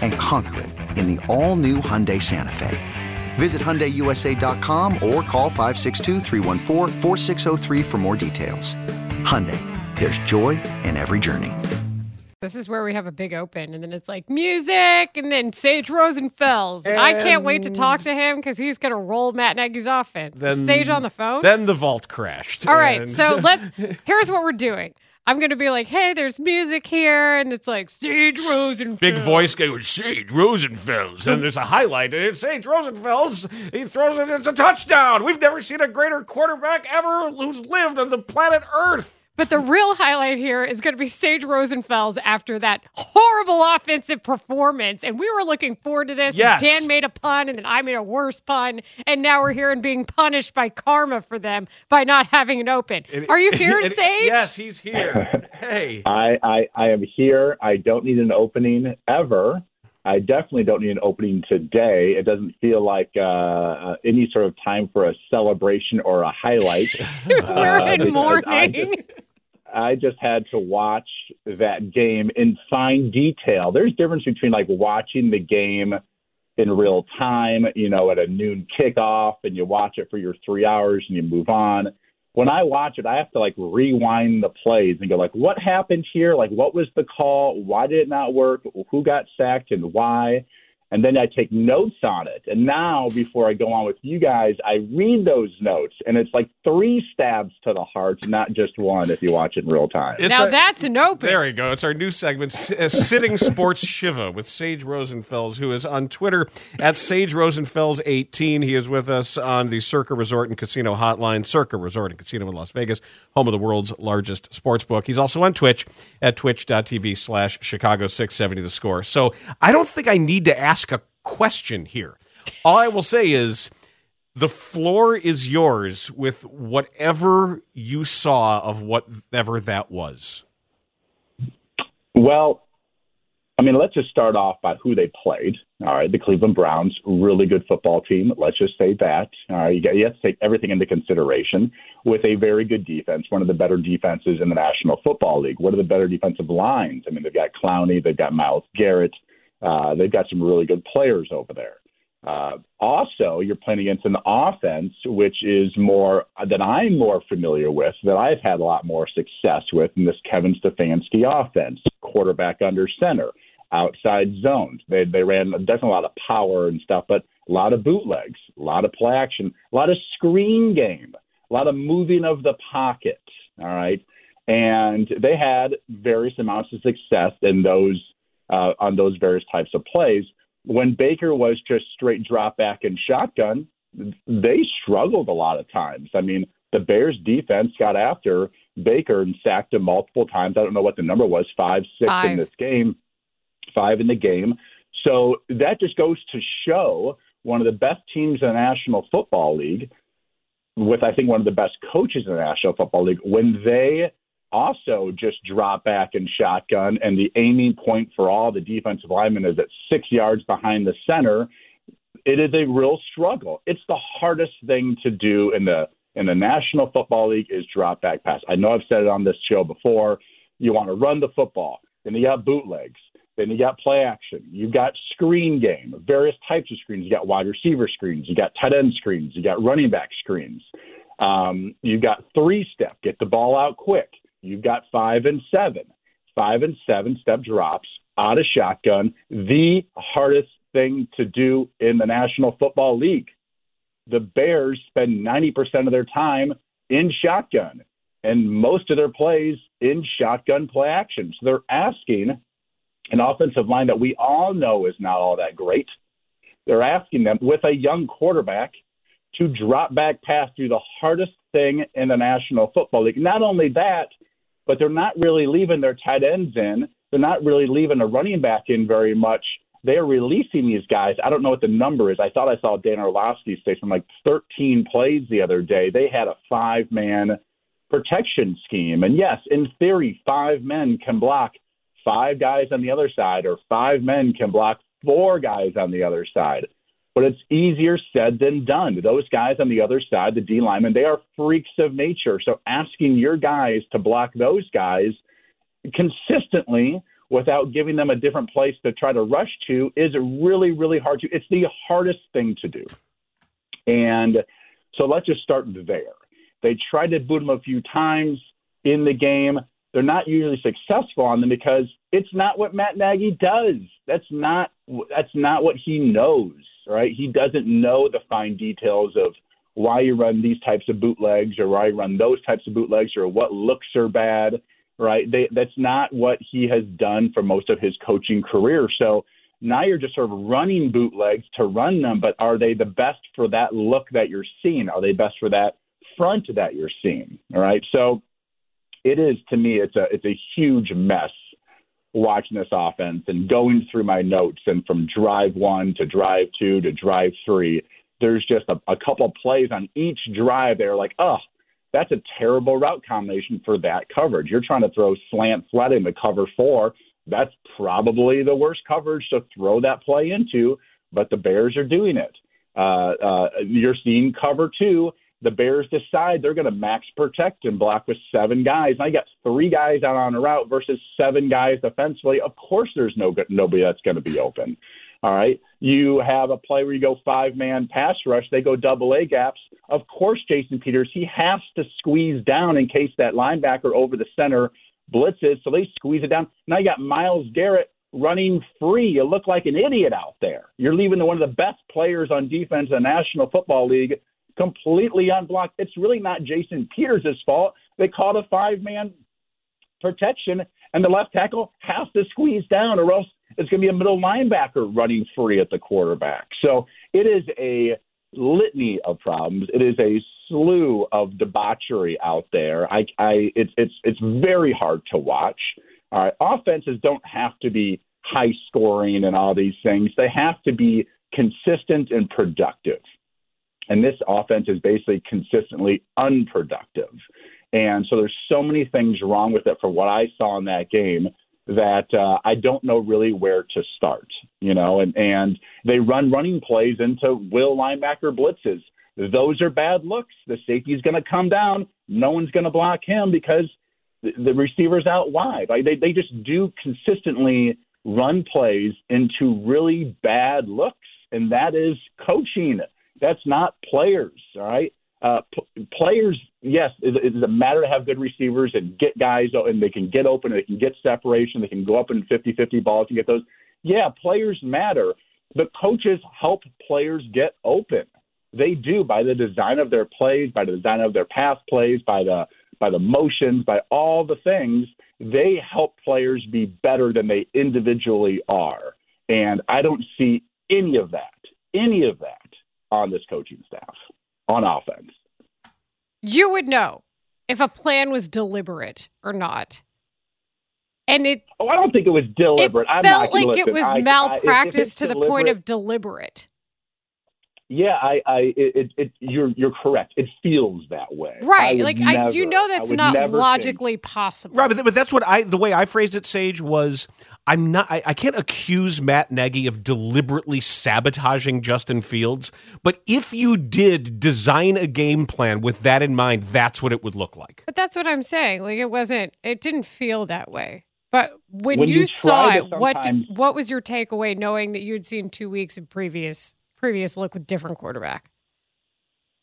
And conquer it in the all-new Hyundai Santa Fe. Visit HyundaiUSA.com or call 562 for more details. Hyundai, there's joy in every journey. This is where we have a big open, and then it's like music, and then Sage Rosenfels. And I can't wait to talk to him because he's going to roll Matt Nagy's offense. Is Sage on the phone. Then the vault crashed. All right, so let's. Here's what we're doing. I'm going to be like, hey, there's music here, and it's like Sage Rosenfels. Big voice going, Sage Rosenfels. And there's a highlight, and it's Sage Rosenfels. He throws it, it's a touchdown. We've never seen a greater quarterback ever who's lived on the planet Earth. But the real highlight here is going to be Sage Rosenfels after that horrible offensive performance. And we were looking forward to this. Yes. Dan made a pun, and then I made a worse pun. And now we're here and being punished by karma for them by not having an open. And- Are you here, and- Sage? Yes, he's here. Hey. I, I, I am here. I don't need an opening ever. I definitely don't need an opening today. It doesn't feel like uh, uh, any sort of time for a celebration or a highlight. we're uh, in because I mourning. I just had to watch that game in fine detail. There's difference between like watching the game in real time, you know, at a noon kickoff, and you watch it for your three hours and you move on. When I watch it, I have to like rewind the plays and go like, what happened here? Like, what was the call? Why did it not work? Who got sacked and why? And then I take notes on it. And now, before I go on with you guys, I read those notes, and it's like three stabs to the heart, not just one. If you watch it in real time. It's now a- that's an open. There you go. It's our new segment, uh, Sitting Sports Shiva with Sage Rosenfels, who is on Twitter at Sage Rosenfels18. He is with us on the Circa Resort and Casino Hotline, Circa Resort and Casino in Las Vegas, home of the world's largest sports book. He's also on Twitch at twitch.tv slash Chicago 670 The Score. So I don't think I need to ask a question here. All I will say is the floor is yours with whatever you saw of whatever that was. Well, I mean, let's just start off by who they played. All right, the Cleveland Browns, really good football team. Let's just say that. All right, you, got, you have to take everything into consideration with a very good defense, one of the better defenses in the National Football League. One of the better defensive lines. I mean, they've got Clowney, they've got Myles Garrett, uh, they've got some really good players over there. Uh, also, you're playing against an offense which is more that I'm more familiar with, that I've had a lot more success with in this Kevin Stefanski offense. Quarterback under center, outside zones. They they ran definitely a lot of power and stuff, but a lot of bootlegs, a lot of play action, a lot of screen game, a lot of moving of the pocket. All right, and they had various amounts of success in those uh, on those various types of plays when Baker was just straight drop back and shotgun, they struggled a lot of times. I mean, the Bears defense got after Baker and sacked him multiple times. I don't know what the number was, five, six Five. in this game, five in the game. So that just goes to show one of the best teams in the National Football League, with I think one of the best coaches in the National Football League, when they also just drop back and shotgun, and the aiming point for all the defensive linemen is at six yards behind the center. It is a real struggle. It's the hardest thing to do in the in the National Football League is drop back pass. I know I've said it on this show before. You want to run the football. Then you got bootlegs. Then you got play action. You've got screen game, various types of screens. You got wide receiver screens. You got tight end screens. You got running back screens. Um, you've got three step, get the ball out quick. You've got five and seven, five and seven step drops out of shotgun. The hardest thing to do in the National Football League. The Bears spend 90% of their time in shotgun and most of their plays in shotgun play action. So they're asking an offensive line that we all know is not all that great. They're asking them with a young quarterback to drop back pass do the hardest thing in the National Football League. Not only that, but they're not really leaving their tight ends in. They're not really leaving a running back in very much. They're releasing these guys. I don't know what the number is. I thought I saw Dan Orlovsky say from like 13 plays the other day. They had a five man protection scheme. And yes, in theory, five men can block five guys on the other side, or five men can block four guys on the other side. But it's easier said than done. Those guys on the other side, the D linemen, they are freaks of nature. So asking your guys to block those guys consistently without giving them a different place to try to rush to is really, really hard to. It's the hardest thing to do. And so let's just start there. They tried to boot him a few times in the game they're not usually successful on them because it's not what Matt Nagy does. That's not that's not what he knows, right? He doesn't know the fine details of why you run these types of bootlegs or why you run those types of bootlegs or what looks are bad, right? They, that's not what he has done for most of his coaching career. So now you're just sort of running bootlegs to run them, but are they the best for that look that you're seeing? Are they best for that front that you're seeing? All right. So it is to me it's a it's a huge mess watching this offense and going through my notes and from drive one to drive two to drive three there's just a, a couple plays on each drive they're like oh that's a terrible route combination for that coverage. You're trying to throw slant flat into cover four. That's probably the worst coverage to throw that play into but the bears are doing it. Uh, uh, you're seeing cover two the Bears decide they're going to max protect and block with seven guys. I got three guys out on a route versus seven guys defensively. Of course, there's no nobody that's going to be open. All right. You have a play where you go five man pass rush. They go double A gaps. Of course, Jason Peters, he has to squeeze down in case that linebacker over the center blitzes. So they squeeze it down. Now you got Myles Garrett running free. You look like an idiot out there. You're leaving one of the best players on defense in the National Football League completely unblocked. It's really not Jason Peters' fault. They called a five man protection, and the left tackle has to squeeze down, or else it's going to be a middle linebacker running free at the quarterback. So it is a litany of problems. It is a slew of debauchery out there. I, I, it's it's it's very hard to watch. All right, offenses don't have to be high scoring and all these things. They have to be consistent and productive. And this offense is basically consistently unproductive. And so there's so many things wrong with it for what I saw in that game that uh, I don't know really where to start, you know, and, and they run running plays into will linebacker blitzes. Those are bad looks. The safety's going to come down. No one's going to block him because the, the receiver's out wide. Like they, they just do consistently run plays into really bad looks. And that is coaching that's not players, all right? Uh, p- players, yes, it, it is a matter to have good receivers and get guys, and they can get open, and they can get separation, they can go up in 50 50 balls and get those. Yeah, players matter, but coaches help players get open. They do by the design of their plays, by the design of their pass plays, by the by the motions, by all the things. They help players be better than they individually are, and I don't see any of that, any of that on this coaching staff on offense. You would know if a plan was deliberate or not. And it Oh, I don't think it was deliberate. It felt like listen, it was I, malpractice I, to the point of deliberate. Yeah, I, I, it, it, you're, you're correct. It feels that way, right? I like, never, I, you know, that's not logically think. possible, right? But, but that's what I, the way I phrased it, Sage, was I'm not. I, I, can't accuse Matt Nagy of deliberately sabotaging Justin Fields. But if you did design a game plan with that in mind, that's what it would look like. But that's what I'm saying. Like it wasn't. It didn't feel that way. But when, When you, you saw it, what did, what was your takeaway knowing that you had seen two weeks of previous previous look with different quarterback?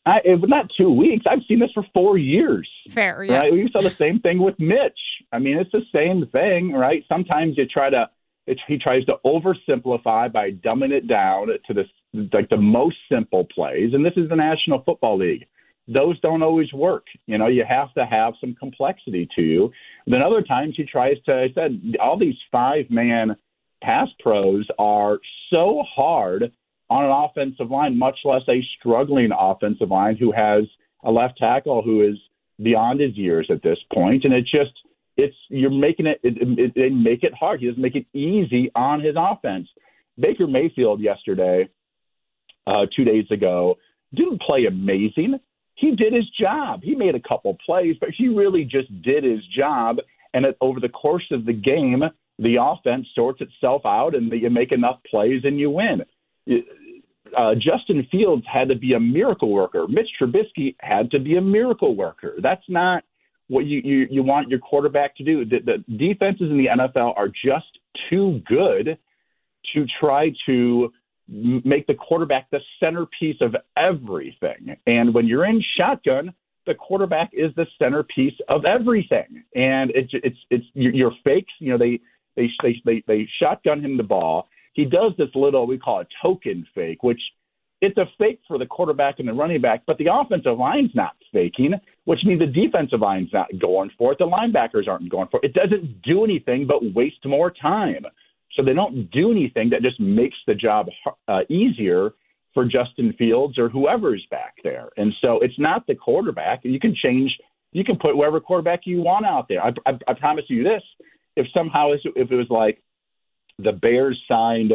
I, it not two weeks. I've seen this for four years. Fair, yes. Right? We saw the same thing with Mitch. I mean, it's the same thing, right? Sometimes you try to, it's, he tries to oversimplify by dumbing it down to the like the most simple plays, and this is the National Football League. Those don't always work. You know, you have to have some complexity to you. Then other times he tries to. I said all these five man pass pros are so hard on an offensive line, much less a struggling offensive line who has a left tackle who is beyond his years at this point. and it just it's you're making it, it, it they make it hard. He doesn't make it easy on his offense. Baker Mayfield yesterday, uh, two days ago, didn't play amazing. He did his job. He made a couple plays, but he really just did his job. And it, over the course of the game, the offense sorts itself out, and you make enough plays and you win. Uh, Justin Fields had to be a miracle worker. Mitch Trubisky had to be a miracle worker. That's not what you, you, you want your quarterback to do. The, the defenses in the NFL are just too good to try to make the quarterback the centerpiece of everything. And when you're in shotgun, the quarterback is the centerpiece of everything. And it's it's it's your, your fakes. You know they they they they, they shotgun him the ball. He does this little we call a token fake, which it's a fake for the quarterback and the running back, but the offensive line's not faking, which means the defensive line's not going for it. The linebackers aren't going for it. It doesn't do anything but waste more time. So they don't do anything that just makes the job uh, easier for Justin Fields or whoever's back there. And so it's not the quarterback. You can change. You can put whatever quarterback you want out there. I, I, I promise you this: if somehow if it was like the Bears signed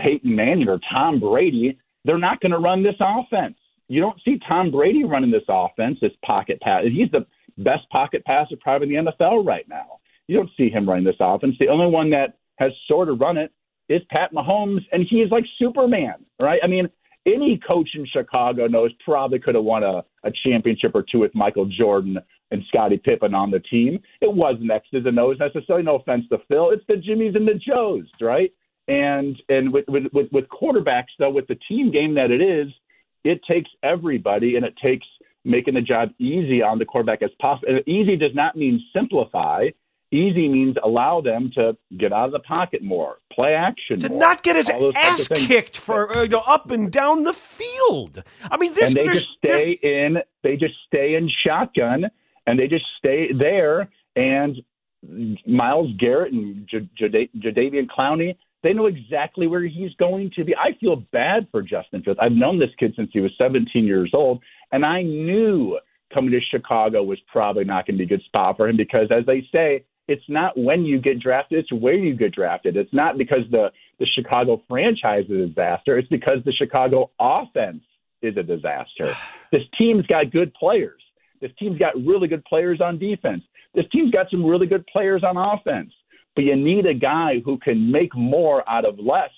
Peyton Manning or Tom Brady, they're not going to run this offense. You don't see Tom Brady running this offense, this pocket pass. He's the best pocket passer probably in the NFL right now. You don't see him running this offense. The only one that has sort of run it is Pat Mahomes, and he is like Superman, right? I mean, any coach in Chicago knows probably could have won a, a championship or two with Michael Jordan and Scottie Pippen on the team. It wasn't X's and O's necessarily. No offense to Phil. It's the Jimmys and the Joes, right? And and with with with, with quarterbacks though, with the team game that it is, it takes everybody, and it takes making the job easy on the quarterback as possible. And easy does not mean simplify. Easy means allow them to get out of the pocket more, play action, to more, not get his all those types of ass kicked for uh, you know, up and down the field. I mean, there's, and they there's, just stay in. They just stay in shotgun, and they just stay there. And Myles Garrett and J- J- Jadeveon Clowney, they know exactly where he's going to be. I feel bad for Justin Fields. I've known this kid since he was 17 years old, and I knew coming to Chicago was probably not going to be a good spot for him because, as they say, it's not when you get drafted, it's where you get drafted. It's not because the, the Chicago franchise is a disaster, it's because the Chicago offense is a disaster. This team's got good players. This team's got really good players on defense. This team's got some really good players on offense. But you need a guy who can make more out of less.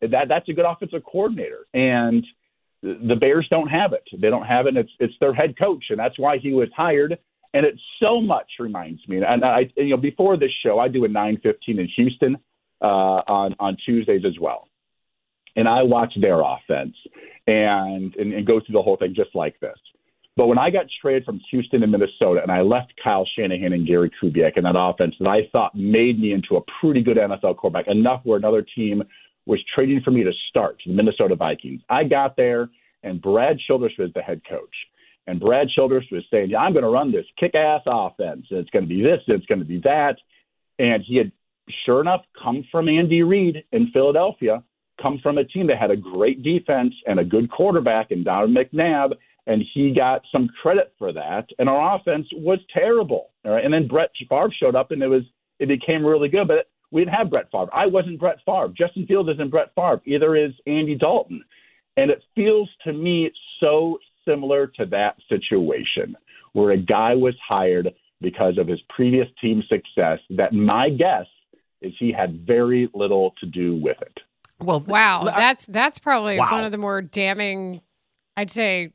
That that's a good offensive coordinator. And the Bears don't have it. They don't have it. It's it's their head coach, and that's why he was hired. And it so much reminds me. And I, you know, before this show, I do a 9:15 in Houston uh, on on Tuesdays as well, and I watch their offense and, and and go through the whole thing just like this. But when I got traded from Houston to Minnesota, and I left Kyle Shanahan and Gary Kubiak in that offense that I thought made me into a pretty good NFL quarterback, enough where another team was trading for me to start, the Minnesota Vikings. I got there, and Brad Childress was the head coach. And Brad Childress was saying, yeah, I'm going to run this kick ass offense. And it's going to be this, and it's going to be that. And he had, sure enough, come from Andy Reid in Philadelphia, come from a team that had a great defense and a good quarterback in Donovan McNabb. And he got some credit for that. And our offense was terrible. All right. And then Brett Favre showed up, and it was it became really good. But we didn't have Brett Favre. I wasn't Brett Favre. Justin Fields isn't Brett Favre. Either is Andy Dalton. And it feels to me so similar to that situation where a guy was hired because of his previous team success that my guess is he had very little to do with it. well, Wow, I- that's that's probably Wow. one of the more damning, I'd say,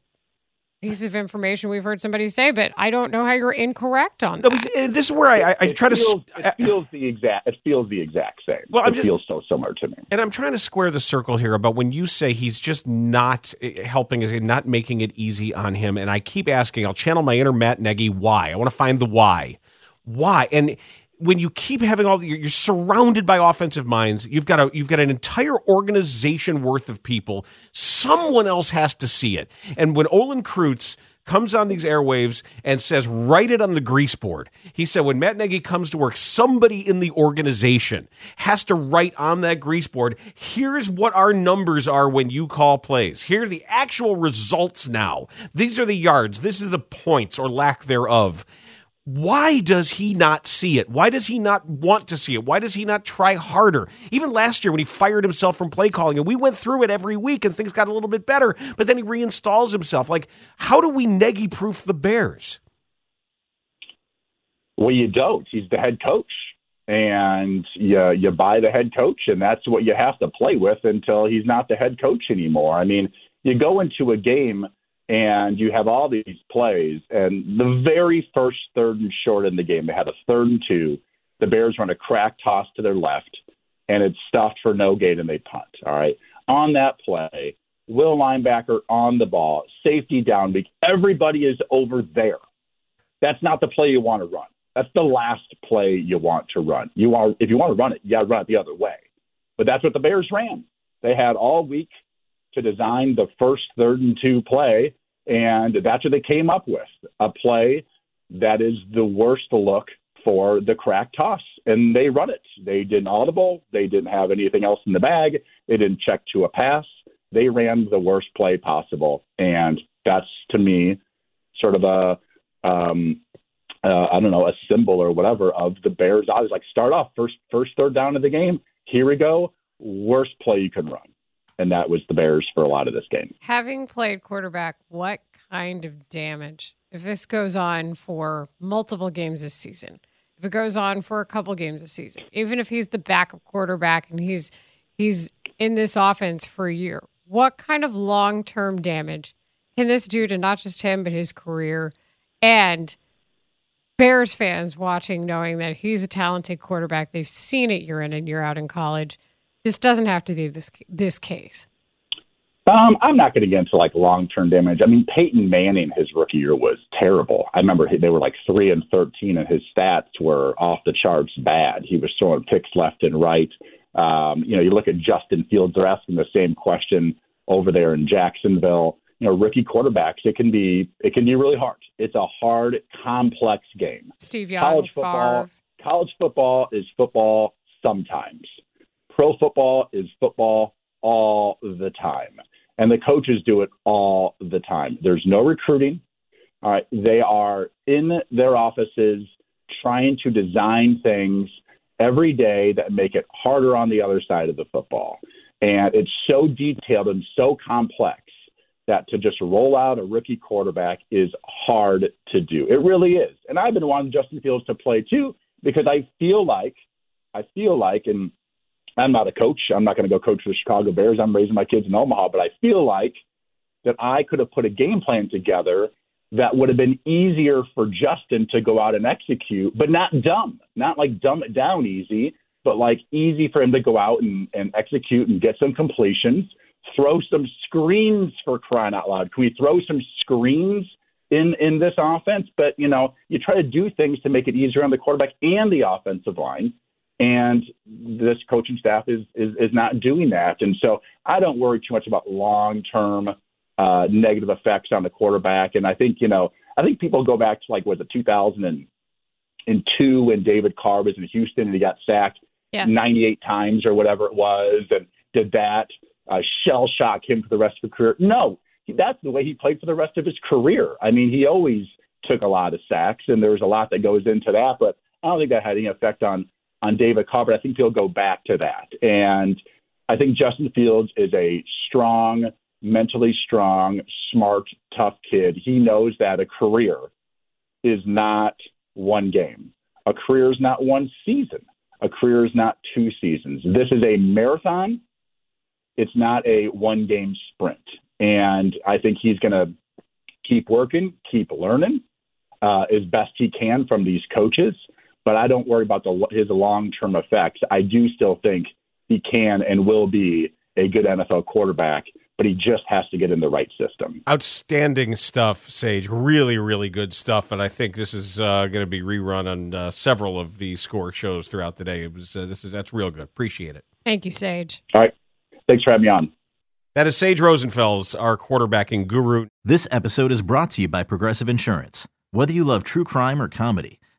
piece of information we've heard somebody say, but I don't know how you're incorrect on No, that. because, this is where I, I, I try to. feels, s- it feels the exact. It feels the exact same. Well, I'm it just- feels so similar to me. And I'm trying to square the circle here about when you say he's just not eh, helping us, not making it easy on him. And I keep asking, I'll channel my inner Matt Nagy why. I want to find the why. Why? And when you keep having all the, you're, you're surrounded by offensive minds. You've got a you've got an entire organization worth of people. Someone else has to see it. And when Olin Kreutz comes on these airwaves and says, write it on the grease board. He said, when Matt Nagy comes to work, somebody in the organization has to write on that grease board, here's what our numbers are when you call plays. Here are the actual results now. These are the yards. This is the points or lack thereof. Why does he not see it? Why does he not want to see it? Why does he not try harder? Even last year when he fired himself from play calling, and we went through it every week and things got a little bit better, but then he reinstalls himself. Like, how do we Nagy proof the Bears? Well, you don't. He's the head coach, and you you buy the head coach, and that's what you have to play with until he's not the head coach anymore. I mean, you go into a game and you have all these plays, and the very first third and short in the game, they had a third and two. The Bears run a crack toss to their left, and it's stuffed for no gain, and they punt. All right. On that play, Will linebacker on the ball, safety down, everybody is over there. That's not the play you want to run. That's the last play you want to run. You want if you want to run it, you got to run it the other way. But that's what the Bears ran. They had all week to design the first third and two play, and that's what they came up with a play that is the worst look for the crack toss. And they run it. They didn't audible. They didn't have anything else in the bag. They didn't check to a pass. They ran the worst play possible. And that's to me sort of a um, uh, I don't know, a symbol or whatever of the Bears. I was like, start off first, first third down of the game. Here we go. Worst play you can run, and that was the Bears for a lot of this game. Having played quarterback, what kind of damage, if this goes on for multiple games this season, if it goes on for a couple games this season, even if he's the backup quarterback and he's he's in this offense for a year, what kind of long term damage can this do to not just him but his career and Bears fans watching, knowing that he's a talented quarterback, they've seen it year in and year out in college. This doesn't have to be this this case. Um, I'm not going to get into like long term damage. I mean, Peyton Manning, his rookie year was terrible. I remember he, they were like three and thirteen, and his stats were off the charts bad. He was throwing picks left and right. Um, you know, you look at Justin Fields; they're asking the same question over there in Jacksonville. You know, rookie quarterbacks, it can be it can be really hard. It's a hard, complex game. Steve Young, college football, Favre. college football is football sometimes. Pro football is football all the time. And the coaches do it all the time. There's no recruiting. All right. They are in their offices trying to design things every day that make it harder on the other side of the football. And it's so detailed and so complex that to just roll out a rookie quarterback is hard to do. It really is. And I've been wanting Justin Fields to play too because I feel like, I feel like, and I'm not a coach. I'm not going to go coach the Chicago Bears. I'm raising my kids in Omaha, but I feel like that I could have put a game plan together that would have been easier for Justin to go out and execute, but not dumb, not like dumb it down easy, but like easy for him to go out and, and execute and get some completions, throw some screens for crying out loud. Can we throw some screens in in this offense? But you know, you try to do things to make it easier on the quarterback and the offensive line and this coaching staff is, is is not doing that. And so I don't worry too much about long term uh, negative effects on the quarterback. And I think you know I think people go back to like was it 2002 when David Carr was in Houston and he got sacked Yes. 98 times or whatever it was, and did that uh, shell shock him for the rest of his career? No, that's the way he played for the rest of his career. I mean, he always took a lot of sacks, and there's a lot that goes into that, but I don't think that had any effect on on David. But I think he'll go back to that, and I think Justin Fields is a strong, mentally strong, smart, tough kid. He knows that a career is not one game. A career is not one season. A career is not two seasons. This is a marathon. It's not a one game sprint. And I think he's going to keep working, keep learning uh, as best he can from these coaches. But I don't worry about the, his long term effects. I do still think he can and will be a good NFL quarterback but he just has to get in the right system. Outstanding stuff, Sage. Really, really good stuff. And I think this is uh, going to be rerun on uh, several of the score shows throughout the day. It was uh, this is that's real good. Appreciate it. Thank you, Sage. All right, thanks for having me on. That is Sage Rosenfels, our quarterbacking guru. This episode is brought to you by Progressive Insurance. Whether you love true crime or comedy,